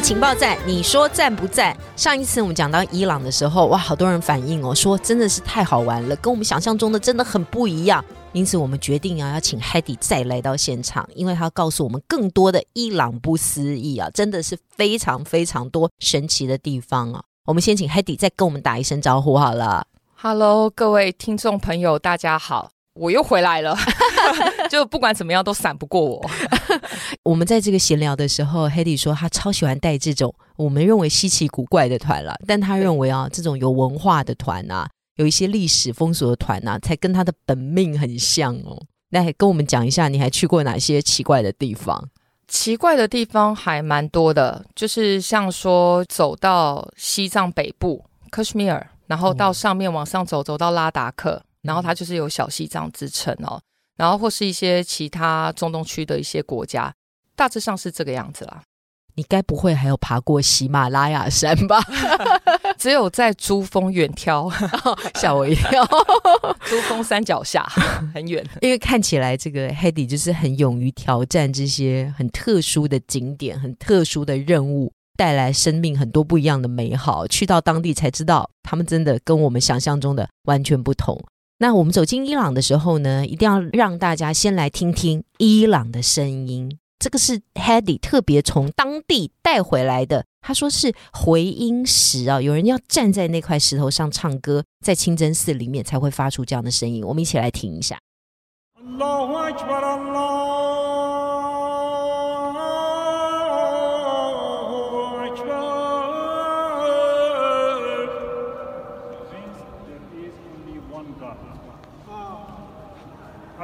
情报站，你说赞不赞？上一次我们讲到伊朗的时候，哇，好多人反映哦，说真的是太好玩了，跟我们想象中的真的很不一样。因此，我们决定啊，要请 Hedy 再来到现场，因为他告诉我们更多的伊朗不思议啊，真的是非常非常多神奇的地方啊。我们先请 Hedy 再跟我们打一声招呼好了。Hello，各位听众朋友，大家好，我又回来了。就不管怎么样都闪不过我。我们在这个闲聊的时候，Hedy 说他超喜欢带这种我们认为稀奇古怪的团了，但他认为啊，这种有文化的团啊，有一些历史风俗的团啊，才跟他的本命很像哦。那跟我们讲一下，你还去过哪些奇怪的地方？奇怪的地方还蛮多的，就是像说走到西藏北部 Kashmir。然后到上面往上走，走到拉达克，然后它就是有小西藏之称哦。然后或是一些其他中东区的一些国家，大致上是这个样子啦。你该不会还有爬过喜马拉雅山吧？只有在珠峰远眺，吓我一跳。珠峰山脚下很远，因为看起来这个 Hedy 就是很勇于挑战这些很特殊的景点、很特殊的任务。带来生命很多不一样的美好，去到当地才知道，他们真的跟我们想象中的完全不同。那我们走进伊朗的时候呢，一定要让大家先来听听伊朗的声音。这个是 Hedy 特别从当地带回来的，他说是回音石啊，有人要站在那块石头上唱歌，在清真寺里面才会发出这样的声音。我们一起来听一下。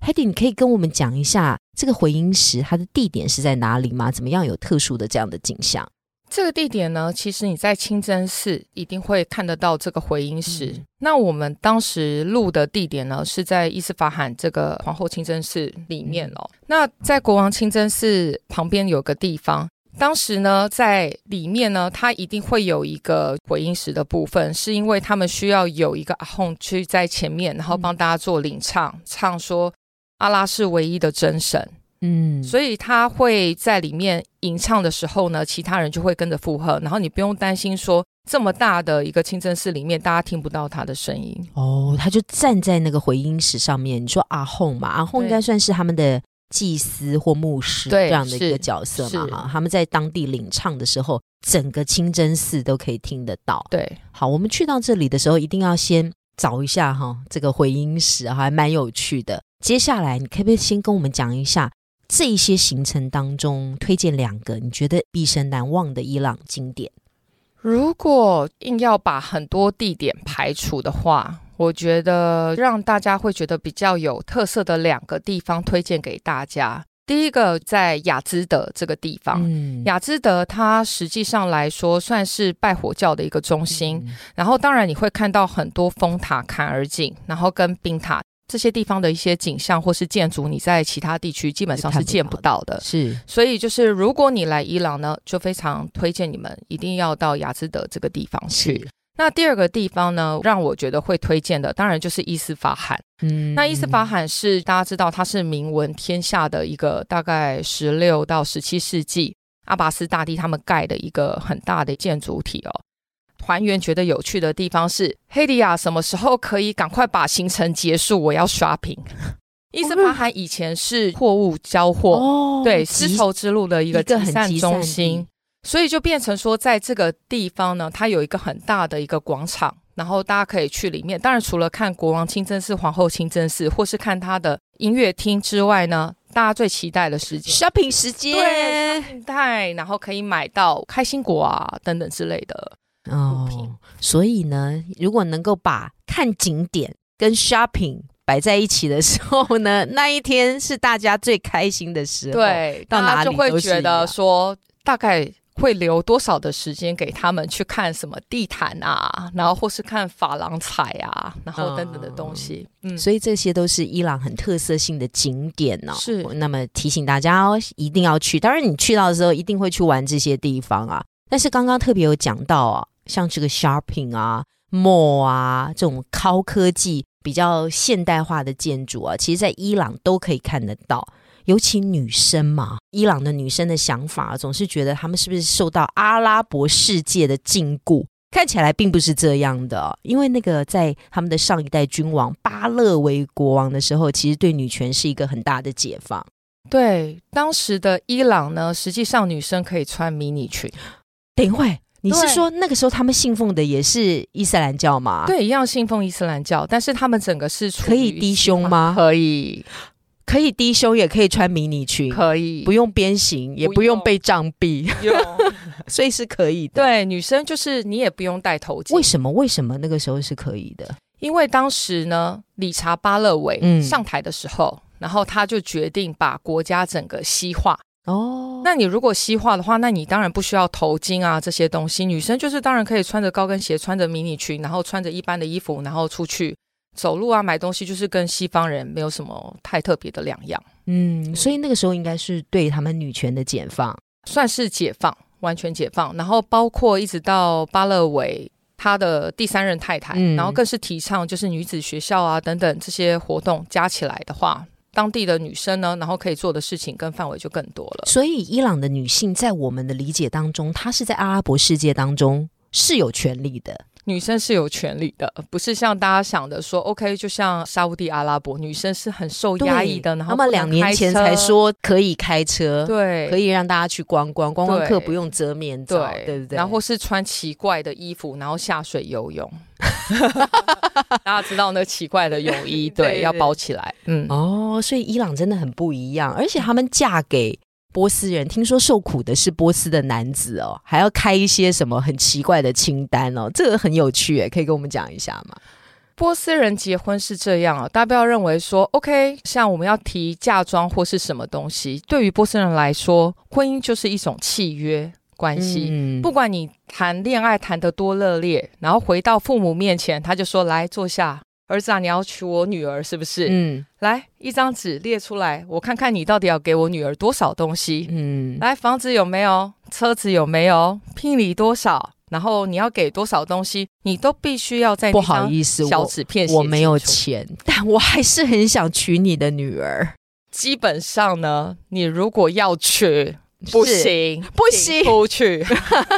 ，Hedy，你可以跟我们讲一下这个回音石它的地点是在哪里吗？怎么样有特殊的这样的景象？这个地点呢，其实你在清真寺一定会看得到这个回音石。那我们当时录的地点呢，是在伊斯法罕这个皇后清真寺里面哦。那在国王清真寺旁边有个地方。当时呢，在里面呢，它一定会有一个回音石的部分，是因为他们需要有一个阿訇去在前面，然后帮大家做领唱，唱说阿拉是唯一的真神。嗯，所以他会在里面吟唱的时候呢，其他人就会跟着附和，然后你不用担心说这么大的一个清真寺里面大家听不到他的声音。哦，他就站在那个回音石上面。你说阿訇嘛，阿訇应该算是他们的。祭司或牧师这样的一个角色嘛，哈，他们在当地领唱的时候，整个清真寺都可以听得到。对，好，我们去到这里的时候，一定要先找一下哈，这个回音石还蛮有趣的。接下来，你可不可以先跟我们讲一下这一些行程当中推荐两个你觉得毕生难忘的伊朗经典？如果硬要把很多地点排除的话。我觉得让大家会觉得比较有特色的两个地方推荐给大家。第一个在雅兹德这个地方，雅兹德它实际上来说算是拜火教的一个中心。然后当然你会看到很多风塔、坎儿井，然后跟冰塔这些地方的一些景象或是建筑，你在其他地区基本上是见不到的。是，所以就是如果你来伊朗呢，就非常推荐你们一定要到雅兹德这个地方去。那第二个地方呢，让我觉得会推荐的，当然就是伊斯法罕。嗯，那伊斯法罕是大家知道，它是名闻天下的一个，大概十六到十七世纪阿拔斯大帝他们盖的一个很大的建筑体哦。团员觉得有趣的地方是，黑迪亚什么时候可以赶快把行程结束？我要刷屏。伊斯法罕以前是货物交货，对丝绸之路的一个集散中心。所以就变成说，在这个地方呢，它有一个很大的一个广场，然后大家可以去里面。当然，除了看国王清真寺、皇后清真寺，或是看它的音乐厅之外呢，大家最期待的时间，shopping 时间，对，然后可以买到开心果啊等等之类的物品。所以呢，如果能够把看景点跟 shopping 摆在一起的时候呢，那一天是大家最开心的时候。对，到哪里就会觉得说大概。会留多少的时间给他们去看什么地毯啊，然后或是看珐琅彩啊，然后等等的东西。嗯，所以这些都是伊朗很特色性的景点呢。是，那么提醒大家哦，一定要去。当然，你去到的时候一定会去玩这些地方啊。但是刚刚特别有讲到啊，像这个 shopping 啊、mall 啊这种高科技、比较现代化的建筑啊，其实在伊朗都可以看得到。尤其女生嘛，伊朗的女生的想法总是觉得他们是不是受到阿拉伯世界的禁锢？看起来并不是这样的，因为那个在他们的上一代君王巴勒维国王的时候，其实对女权是一个很大的解放。对，当时的伊朗呢，实际上女生可以穿迷你裙。等一会，你是说那个时候他们信奉的也是伊斯兰教吗？对，一样信奉伊斯兰教，但是他们整个是可以低胸吗？可以。可以低胸，也可以穿迷你裙，可以不用边形，也不用被障蔽，所以是可以的。对，女生就是你也不用戴头巾。为什么？为什么那个时候是可以的？因为当时呢，理查巴勒维上台的时候，然后他就决定把国家整个西化。哦，那你如果西化的话，那你当然不需要头巾啊这些东西，女生就是当然可以穿着高跟鞋，穿着迷你裙，然后穿着一般的衣服，然后出去。走路啊，买东西就是跟西方人没有什么太特别的两样。嗯，所以那个时候应该是对他们女权的解放，算是解放，完全解放。然后包括一直到巴勒维他的第三任太太，然后更是提倡就是女子学校啊等等这些活动加起来的话，当地的女生呢，然后可以做的事情跟范围就更多了。所以伊朗的女性在我们的理解当中，她是在阿拉伯世界当中是有权利的。女生是有权利的，不是像大家想的说，OK，就像沙地阿拉伯，女生是很受压抑的。然后他们两年前才说可以开车，对，可以让大家去观光，观光客不用遮面罩，对不对？然后是穿奇怪的衣服，然后下水游泳。大家知道那奇怪的泳衣，对，要包起来。嗯，哦，所以伊朗真的很不一样，而且他们嫁给。波斯人听说受苦的是波斯的男子哦，还要开一些什么很奇怪的清单哦，这个很有趣诶，可以跟我们讲一下吗？波斯人结婚是这样啊，大家不要认为说 OK，像我们要提嫁妆或是什么东西，对于波斯人来说，婚姻就是一种契约关系，不管你谈恋爱谈得多热烈，然后回到父母面前，他就说来坐下。儿子啊，你要娶我女儿是不是？嗯，来一张纸列出来，我看看你到底要给我女儿多少东西。嗯，来房子有没有？车子有没有？聘礼多少？然后你要给多少东西，你都必须要在不好意思小纸片我没有钱，但我还是很想娶你的女儿。基本上呢，你如果要娶，不行不行不去。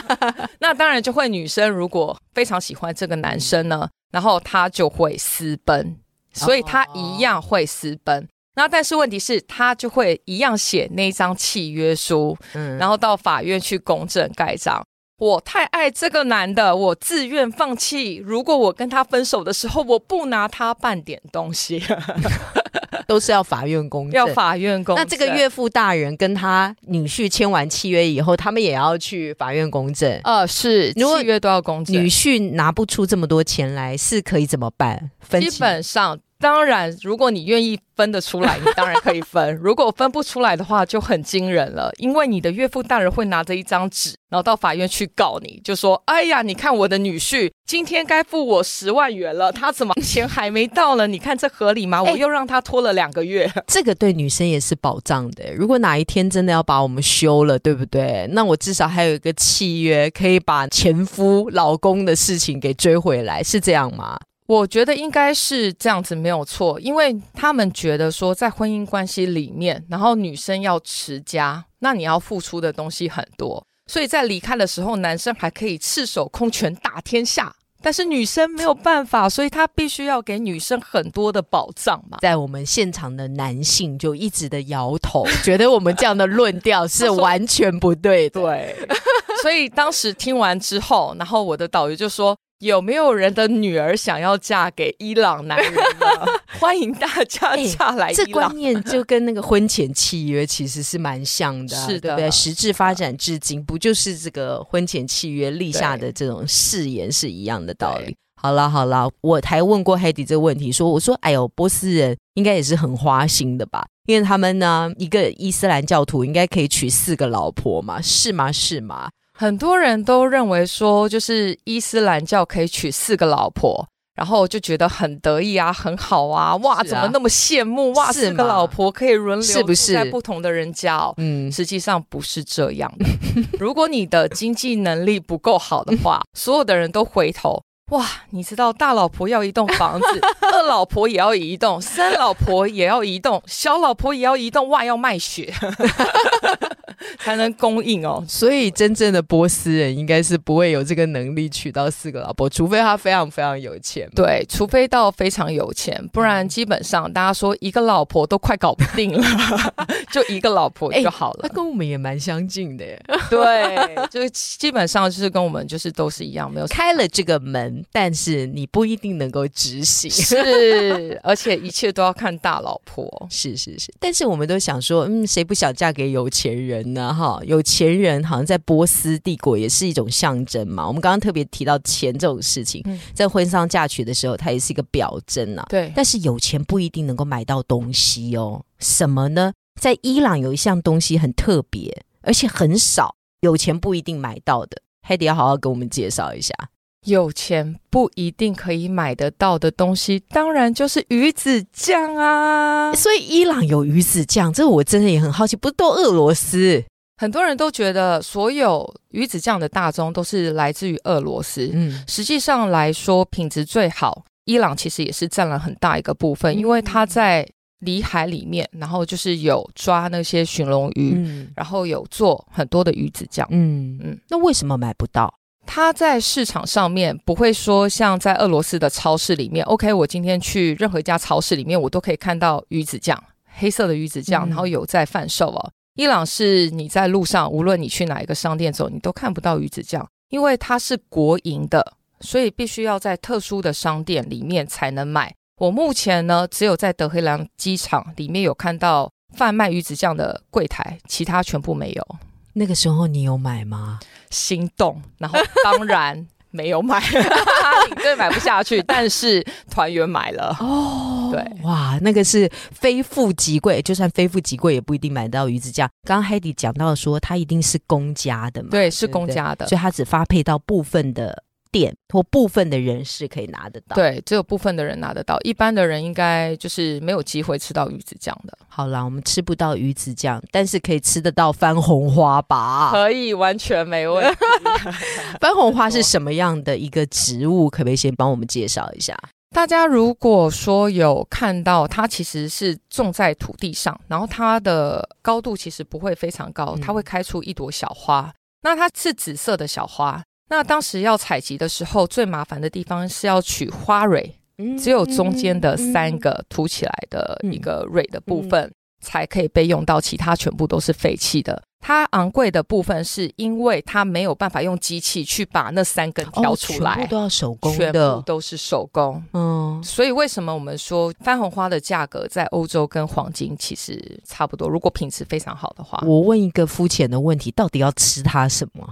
那当然就会女生如果非常喜欢这个男生呢。然后他就会私奔，所以他一样会私奔。那但是问题是，他就会一样写那张契约书，嗯，然后到法院去公证盖章。我太爱这个男的，我自愿放弃。如果我跟他分手的时候，我不拿他半点东西。都是要法院公证，要法院公。那这个岳父大人跟他女婿签完契约以后，他们也要去法院公证。呃，是契约都要公证。女婿拿不出这么多钱来，是可以怎么办？基本上。当然，如果你愿意分得出来，你当然可以分。如果分不出来的话，就很惊人了，因为你的岳父大人会拿着一张纸，然后到法院去告你，就说：“哎呀，你看我的女婿今天该付我十万元了，他怎么钱还没到呢？你看这合理吗？我又让他拖了两个月。”这个对女生也是保障的。如果哪一天真的要把我们休了，对不对？那我至少还有一个契约，可以把前夫老公的事情给追回来，是这样吗？我觉得应该是这样子没有错，因为他们觉得说在婚姻关系里面，然后女生要持家，那你要付出的东西很多，所以在离开的时候，男生还可以赤手空拳打天下，但是女生没有办法，所以他必须要给女生很多的保障嘛。在我们现场的男性就一直的摇头，觉得我们这样的论调是完全不对。对。所以当时听完之后，然后我的导游就说。有没有人的女儿想要嫁给伊朗男人呢？欢迎大家嫁来伊朗。这观念就跟那个婚前契约其实是蛮像的，是对不对？实质发展至今，不就是这个婚前契约立下的这种誓言是一样的道理？好了好了，我还问过 Hedy 这个问题，说我说哎呦，波斯人应该也是很花心的吧？因为他们呢，一个伊斯兰教徒应该可以娶四个老婆嘛？是吗？是吗？很多人都认为说，就是伊斯兰教可以娶四个老婆，然后就觉得很得意啊，很好啊，哇，怎么那么羡慕哇？四个老婆可以轮流是不是在不同的人家？哦嗯，实际上不是这样的。如果你的经济能力不够好的话，所有的人都回头。哇，你知道大老婆要一栋房子，二老婆也要一栋，三老婆也要一栋，小老婆也要一栋，哇，要卖血 才能供应哦。所以真正的波斯人应该是不会有这个能力娶到四个老婆，除非他非常非常有钱。对，除非到非常有钱，不然基本上大家说一个老婆都快搞不定了，就一个老婆就好了。那跟我们也蛮相近的，耶。对，就是基本上就是跟我们就是都是一样，没有开了这个门。但是你不一定能够执行，是，而且一切都要看大老婆，是是是。但是我们都想说，嗯，谁不想嫁给有钱人呢？哈，有钱人好像在波斯帝国也是一种象征嘛。我们刚刚特别提到钱这种事情，在婚丧嫁娶的时候，它也是一个表征啊。对，但是有钱不一定能够买到东西哦。什么呢？在伊朗有一项东西很特别，而且很少，有钱不一定买到的。海迪要好好给我们介绍一下。有钱不一定可以买得到的东西，当然就是鱼子酱啊！所以伊朗有鱼子酱，这个我真的也很好奇，不是都俄罗斯？很多人都觉得所有鱼子酱的大宗都是来自于俄罗斯。嗯，实际上来说，品质最好，伊朗其实也是占了很大一个部分，因为它在里海里面，然后就是有抓那些驯龙鱼，然后有做很多的鱼子酱。嗯嗯，那为什么买不到？它在市场上面不会说像在俄罗斯的超市里面，OK，我今天去任何一家超市里面，我都可以看到鱼子酱，黑色的鱼子酱，然后有在贩售哦。伊朗是你在路上，无论你去哪一个商店走，你都看不到鱼子酱，因为它是国营的，所以必须要在特殊的商店里面才能买。我目前呢，只有在德黑兰机场里面有看到贩卖鱼子酱的柜台，其他全部没有。那个时候你有买吗？心动，然后当然没有买，领队买不下去，但是团员买了。哦，对，哇，那个是非富即贵，就算非富即贵，也不一定买到鱼子酱。刚刚海迪讲到说，它一定是公家的嘛？对，是公家的，所以它只发配到部分的。店或部分的人士可以拿得到，对，只有部分的人拿得到，一般的人应该就是没有机会吃到鱼子酱的。好啦，我们吃不到鱼子酱，但是可以吃得到番红花吧？可以，完全没问题。番红花是什么样的一个植物？可不可以先帮我们介绍一下？大家如果说有看到它，其实是种在土地上，然后它的高度其实不会非常高，它会开出一朵小花，那它是紫色的小花。那当时要采集的时候，最麻烦的地方是要取花蕊，只有中间的三个凸起来的一个蕊的部分才可以被用到，其他全部都是废弃的。它昂贵的部分是因为它没有办法用机器去把那三根挑出来，全部都要手工的，全部都是手工。嗯，所以为什么我们说番红花的价格在欧洲跟黄金其实差不多？如果品质非常好的话，我问一个肤浅的问题：到底要吃它什么？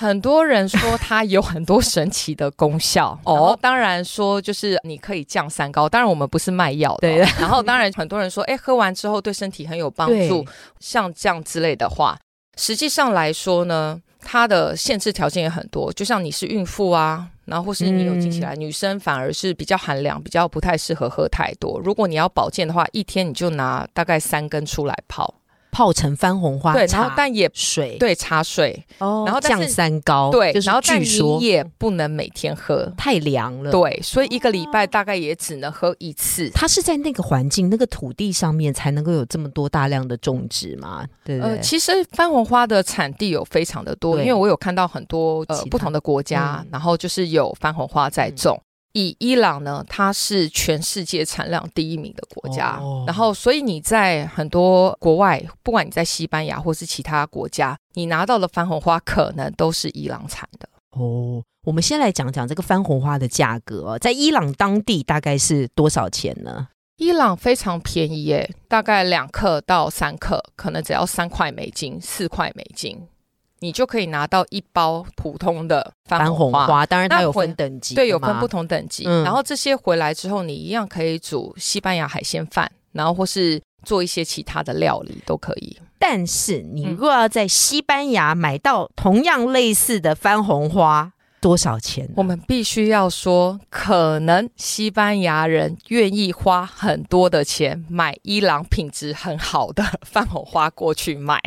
很多人说它有很多神奇的功效 哦，当然说就是你可以降三高，当然我们不是卖药的。对，然后当然很多人说，哎，喝完之后对身体很有帮助，像这样之类的话，实际上来说呢，它的限制条件也很多，就像你是孕妇啊，然后或是你有经起来，女生反而是比较寒凉，比较不太适合喝太多。如果你要保健的话，一天你就拿大概三根出来泡。泡成番红花，对，然后但也水，对，茶水，哦，然后降三高，对，然后据说。也不能每天喝，太凉了，对，所以一个礼拜大概也只能喝一次。它是在那个环境、那个土地上面才能够有这么多大量的种植嘛？对呃，其实番红花的产地有非常的多，因为我有看到很多呃不同的国家，然后就是有番红花在种。以伊朗呢，它是全世界产量第一名的国家，哦然后所以你在很多国外，不管你在西班牙或是其他国家，你拿到的番红花可能都是伊朗产的。哦，我们先来讲讲这个番红花的价格哦，在伊朗当地大概是多少钱呢？伊朗非常便宜耶，大概两克到三克，可能只要三块美金、四块美金，你就可以拿到一包普通的番番红红花。花，当然它有分等级，对，有分不。同等级。嗯然后这些回来之后，你一样可以煮西班牙海鲜饭，然后或是做一些其他的料理都可以。但是你嗯若要在西班牙买到同样类似的番红花，多少钱呢？我们必须要说，可能西班牙人愿意花很多的钱买伊朗品质很好的番红花过去卖。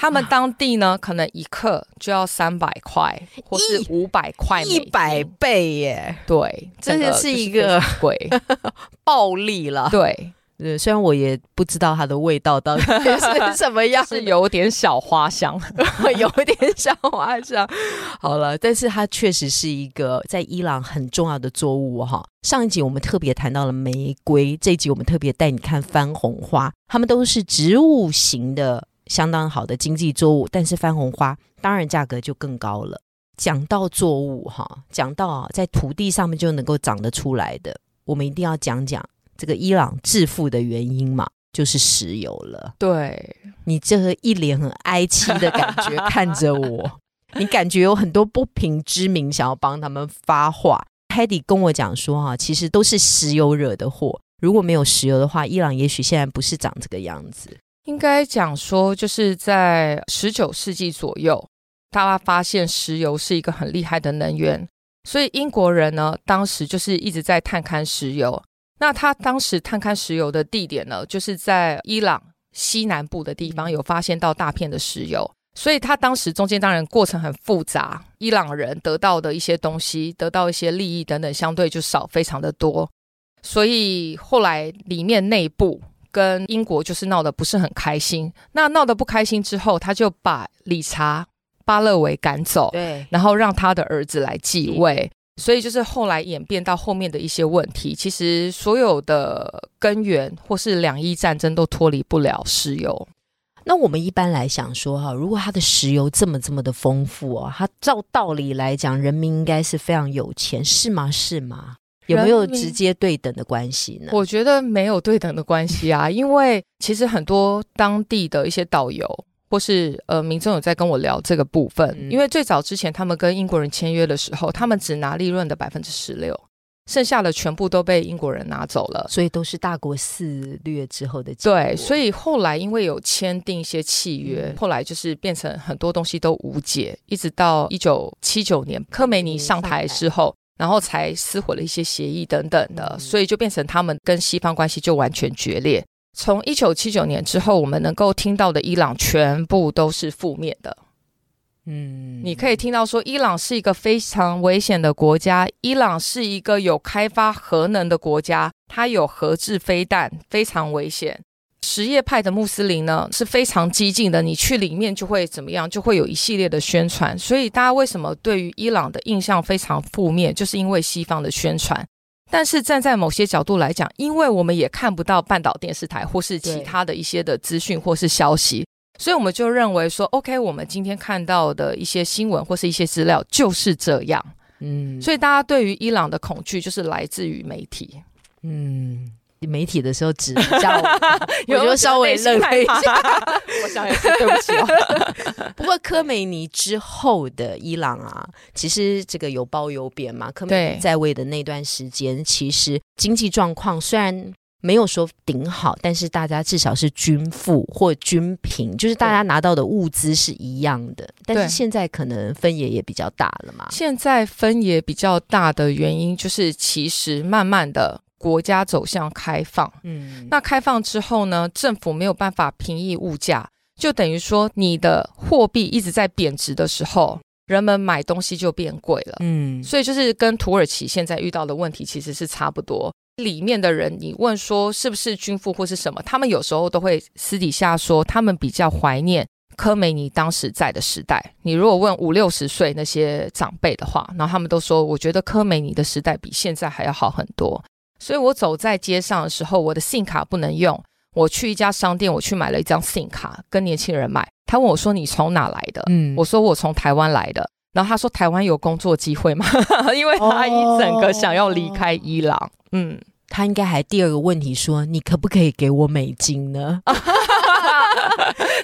他们当地呢，可能一克就要三百块，或是五百块，一百倍耶，对，这是是非个常贵，暴利了。对，对，虽然我也不知道它的味道到底是什么样，是有点小花香。有点小花香。好了，但是它确实是一个在伊朗很重要的作物哈。上一集我们特别谈到了玫瑰，这一集我们特别带你看番红花，它们都是植物型的相当好的经济作物，但是番红花当然价格就更高了。讲到作物哈，讲到啊，在土地上面就能够长得出来的，我们一定要讲讲这个伊朗致富的原因嘛，就是石油了。对，你这个一脸很哀戚的感觉看着我，你感觉有很多不平之名想要帮他们发话。Hedy 跟我讲说哈、其实都是石油惹的祸。如果没有石油的话，伊朗也许现在不是长这个样子。应该讲说，就是在十九世纪左右，大家发现石油是一个很厉害的能源，所以英国人呢，当时就是一直在探勘石油。那他当时探勘石油的地点呢，就是在伊朗西南部的地方有发现到大片的石油，所以他当时中间当然过程很复杂，伊朗人得到的一些东西，得到一些利益等等，相对就少非常的多，所以后来里面内部跟英国就是闹得不是很开心。那闹得不开心之后，他就把理查巴勒维赶走，对，然后让他的儿子来继位。所以就是后来演变到后面的一些问题，其实所有的根源或是两伊战争都脱离不了石油。那我们一般来想说哈，如果它的石油这么这么的丰富哦，它照道理来讲，人民应该是非常有钱，是吗？是吗？有没有直接对等的关系呢？我觉得没有对等的关系啊，因为其实很多当地的一些导游或是呃民众有在跟我聊这个部分，嗯因为最早之前他们跟英国人签约的时候，他们只拿利润的百分之十六，剩下的全部都被英国人拿走了。所以都是大国肆虐之后的结果对，所以后来因为有签订一些契约，嗯后来就是变成很多东西都无解，一直到一九七九年科梅尼上台之后，然后才撕毁了一些协议等等的，嗯所以就变成他们跟西方关系就完全决裂。从一九七九年之后，我们能够听到的伊朗全部都是负面的。嗯你可以听到说，伊朗是一个非常危险的国家，伊朗是一个有开发核能的国家，它有核制飞弹，非常危险。什叶派的穆斯林呢是非常激进的，你去里面就会怎么样，就会有一系列的宣传。所以大家为什么对于伊朗的印象非常负面，就是因为西方的宣传。但是站在某些角度来讲，因为我们也看不到半岛电视台或是其他的一些的资讯或是消息，所以我们就认为说，OK，我们今天看到的一些新闻或是一些资料就是这样。嗯所以大家对于伊朗的恐惧就是来自于媒体。嗯，媒体的时候指一下我，我就稍微愣了一下。我想也是，对不起哦。不过科梅尼之后的伊朗啊，其实这个有褒有贬嘛。科梅尼在位的那段时间，其实经济状况虽然没有说顶好，但是大家至少是均富或均平，就是大家拿到的物资是一样的。但是对现在可能分野也比较大了嘛。现在分野比较大的原因就是，其实慢慢的国家走向开放。嗯，那开放之后呢，政府没有办法平抑物价，就等于说你的货币一直在贬值的时候，人们买东西就变贵了。嗯所以就是跟土耳其现在遇到的问题其实是差不多。里面的人，你问说是不是军富或是什么，他们有时候都会私底下说，他们比较怀念科梅尼当时在的时代，你如果问五六十岁那些长辈的话，然后他们都说，我觉得科梅尼的时代比现在还要好很多。所以我走在街上的时候，我的信卡不能用。我去一家商店，我去买了一张信卡，跟年轻人买。他问我说：“你从哪来的？”嗯，我说：“我从台湾来的。”然后他说：“台湾有工作机会吗？” 因为他一整个想要离开伊朗。嗯，他应该还第二个问题说：“你可不可以给我美金呢？”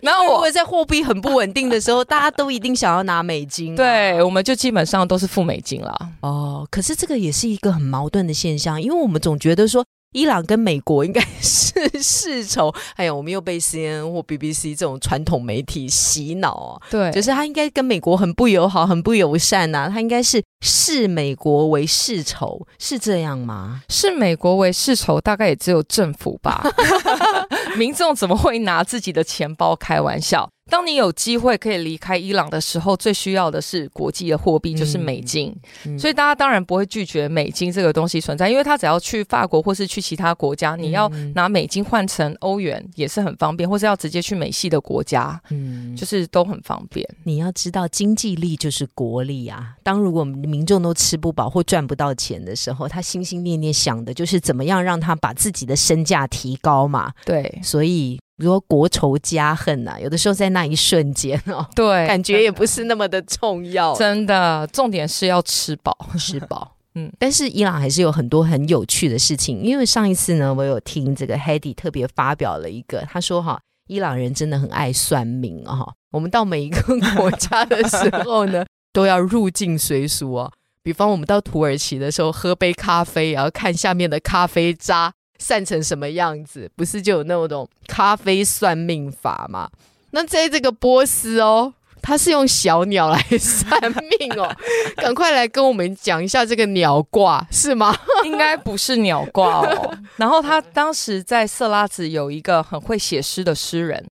然后我在货币很不稳定的时候，大家都一定想要拿美金，对，我们就基本上都是付美金了。哦，可是这个也是一个很矛盾的现象，因为我们总觉得说。伊朗跟美国应该是世仇，哎呀，我们又被 CNN 或 BBC 这种传统媒体洗脑啊，对，就是他应该跟美国很不友好、很不友善呐，他应该是视美国为世仇，是这样吗？视美国为世仇，大概也只有政府吧，民众怎么会拿自己的钱包开玩笑？当你有机会可以离开伊朗的时候，最需要的是国际的货币，就是美金。所以大家当然不会拒绝美金这个东西存在，因为他只要去法国或是去其他国家，你要拿美金换成欧元也是很方便，或是要直接去美系的国家，嗯，就是都很方便。你要知道，经济力就是国力啊。当如果民众都吃不饱或赚不到钱的时候，他心心念念想的就是怎么样让他把自己的身价提高嘛。对，所以。如说国仇家恨呐，有的时候在那一瞬间哦，对，感觉也不是那么的重要。真的，重点是要吃饱，吃饱。嗯，但是伊朗还是有很多很有趣的事情。因为上一次呢，我有听这个 Hedy 特别发表了一个，他说哈，伊朗人真的很爱算命啊。我们到每一个国家的时候呢，都要入境随俗啊。比方我们到土耳其的时候，喝杯咖啡，然后看下面的咖啡渣。散成什么样子？不是就有那种咖啡算命法吗？那在这个波斯哦，他是用小鸟来算命哦。赶快来跟我们讲一下这个鸟卦是吗？应该不是鸟卦哦。然后他当时在色拉子有一个很会写诗的诗人。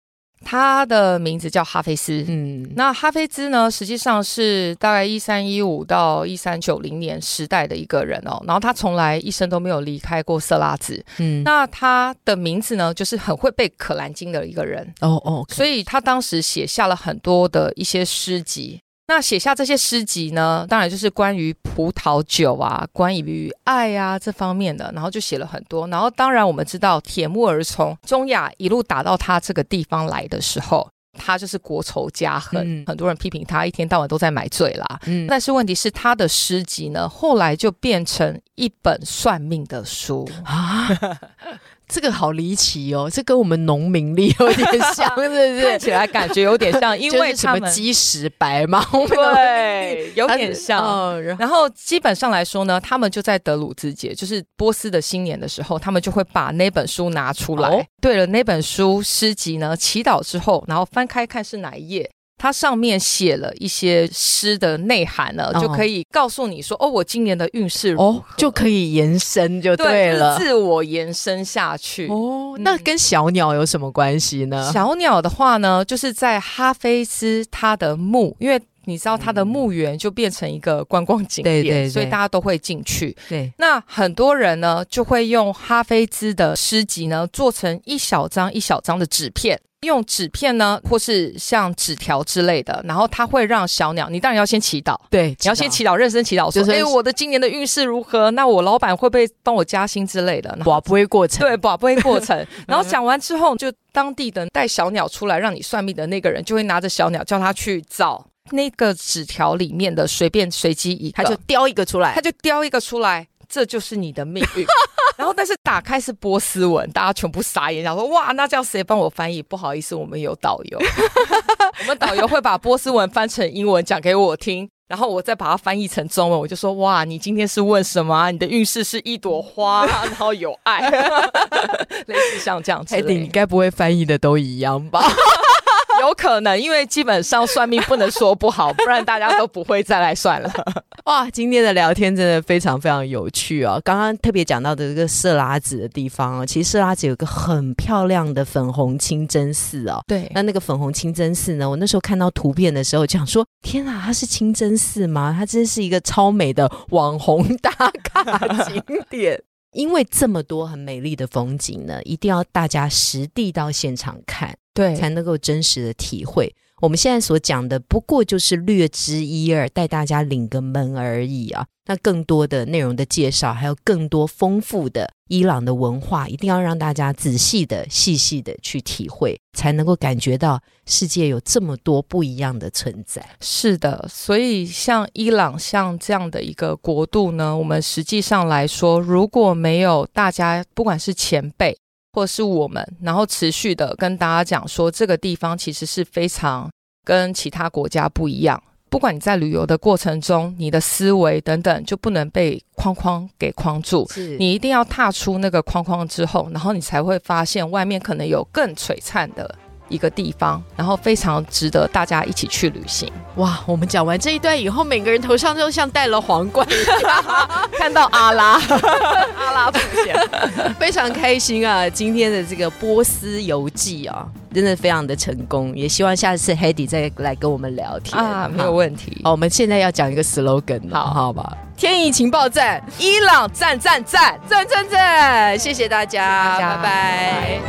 他的名字叫哈菲斯，嗯，那哈菲兹呢，实际上是大概一三一五到一三九零年时代的一个人哦，然后他从来一生都没有离开过色拉子，嗯，那他的名字呢，就是很会背可兰经的一个人，哦哦，所以他当时写下了很多的一些诗集。那写下这些诗集呢，当然就是关于葡萄酒啊，关于爱啊这方面的，然后就写了很多。然后当然我们知道，铁木儿从中亚一路打到他这个地方来的时候，他就是国仇家恨，很多人批评他一天到晚都在买醉啦。嗯，但是问题是他的诗集呢，后来就变成一本算命的书啊。这个好离奇哦，这跟我们农民力有点像，是不是？看起来感觉有点像，因为什么基石白嘛，对，有点像。然后基本上来说呢，他们就在德鲁兹节，就是波斯的新年的时候，他们就会把那本书拿出来。对了，那本书诗集呢，祈祷之后，然后翻开看是哪一页。它上面写了一些诗的内涵呢，就可以告诉你说，哦，我今年的运势哦，就可以延伸就对了，自我延伸下去哦。那跟小鸟有什么关系呢？小鸟的话呢，就是在哈菲斯它的墓，因为你知道它的墓园就变成一个观光景点，所以大家都会进去。对，那很多人呢就会用哈菲兹的诗集呢做成一小张一小张的纸片。用纸片呢，或是像纸条之类的，然后它会让小鸟。你当然要先祈祷，对，你要先祈祷，认真祈祷，说：“哎，我的今年的运势如何？那我老板会不会帮我加薪之类的？”宝不会过程，对，宝不会过程。然后讲完之后，就当地的带小鸟出来让你算命的那个人，就会拿着小鸟叫他去找那个纸条里面的随便随机一个，他就叼一个出来，他就叼一个出来。这就是你的命运。然后，但是打开是波斯文，大家全部傻眼，想说：“哇，那叫谁帮我翻译？”不好意思，我们有导游，我们导游会把波斯文翻成英文讲给我听，然后我再把它翻译成中文。我就说：“哇，你今天是问什么？你的运势是一朵花，然后有爱，类似像这样子。”艾迪，你该不会翻译的都一样吧？有可能，因为基本上算命不能说不好，不然大家都不会再来算了。哇，今天的聊天真的非常非常有趣哦！刚刚特别讲到的这个色拉子的地方哦，其实色拉子有个很漂亮的粉红清真寺哦。对，那那个粉红清真寺呢，我那时候看到图片的时候，讲说：天啊，它是清真寺吗？它真是一个超美的网红打卡景点。因为这么多很美丽的风景呢，一定要大家实地到现场看。对，才能够真实的体会。我们现在所讲的不过就是略知一二，带大家领个门而已啊。那更多的内容的介绍，还有更多丰富的伊朗的文化，一定要让大家仔细的、细细的去体会，才能够感觉到世界有这么多不一样的存在。是的，所以像伊朗像这样的一个国度呢，我们实际上来说，如果没有大家，不管是前辈或是我们，然后持续的跟大家讲说，这个地方其实是非常跟其他国家不一样。不管你在旅游的过程中，你的思维等等就不能被框框给框住，你一定要踏出那个框框之后，然后你才会发现外面可能有更璀璨的。一个地方，然后非常值得大家一起去旅行。哇，我们讲完这一段以后，每个人头上就像戴了皇冠，看到阿拉 阿拉出现，非常开心啊！今天的这个波斯游记啊，真的非常的成功。也希望下次 Hedy 再来跟我们聊天啊，没有问题。好，我们现在要讲一个 slogan，好好吧？天意情报站，伊朗赞赞赞赞赞赞！谢谢大家，拜拜。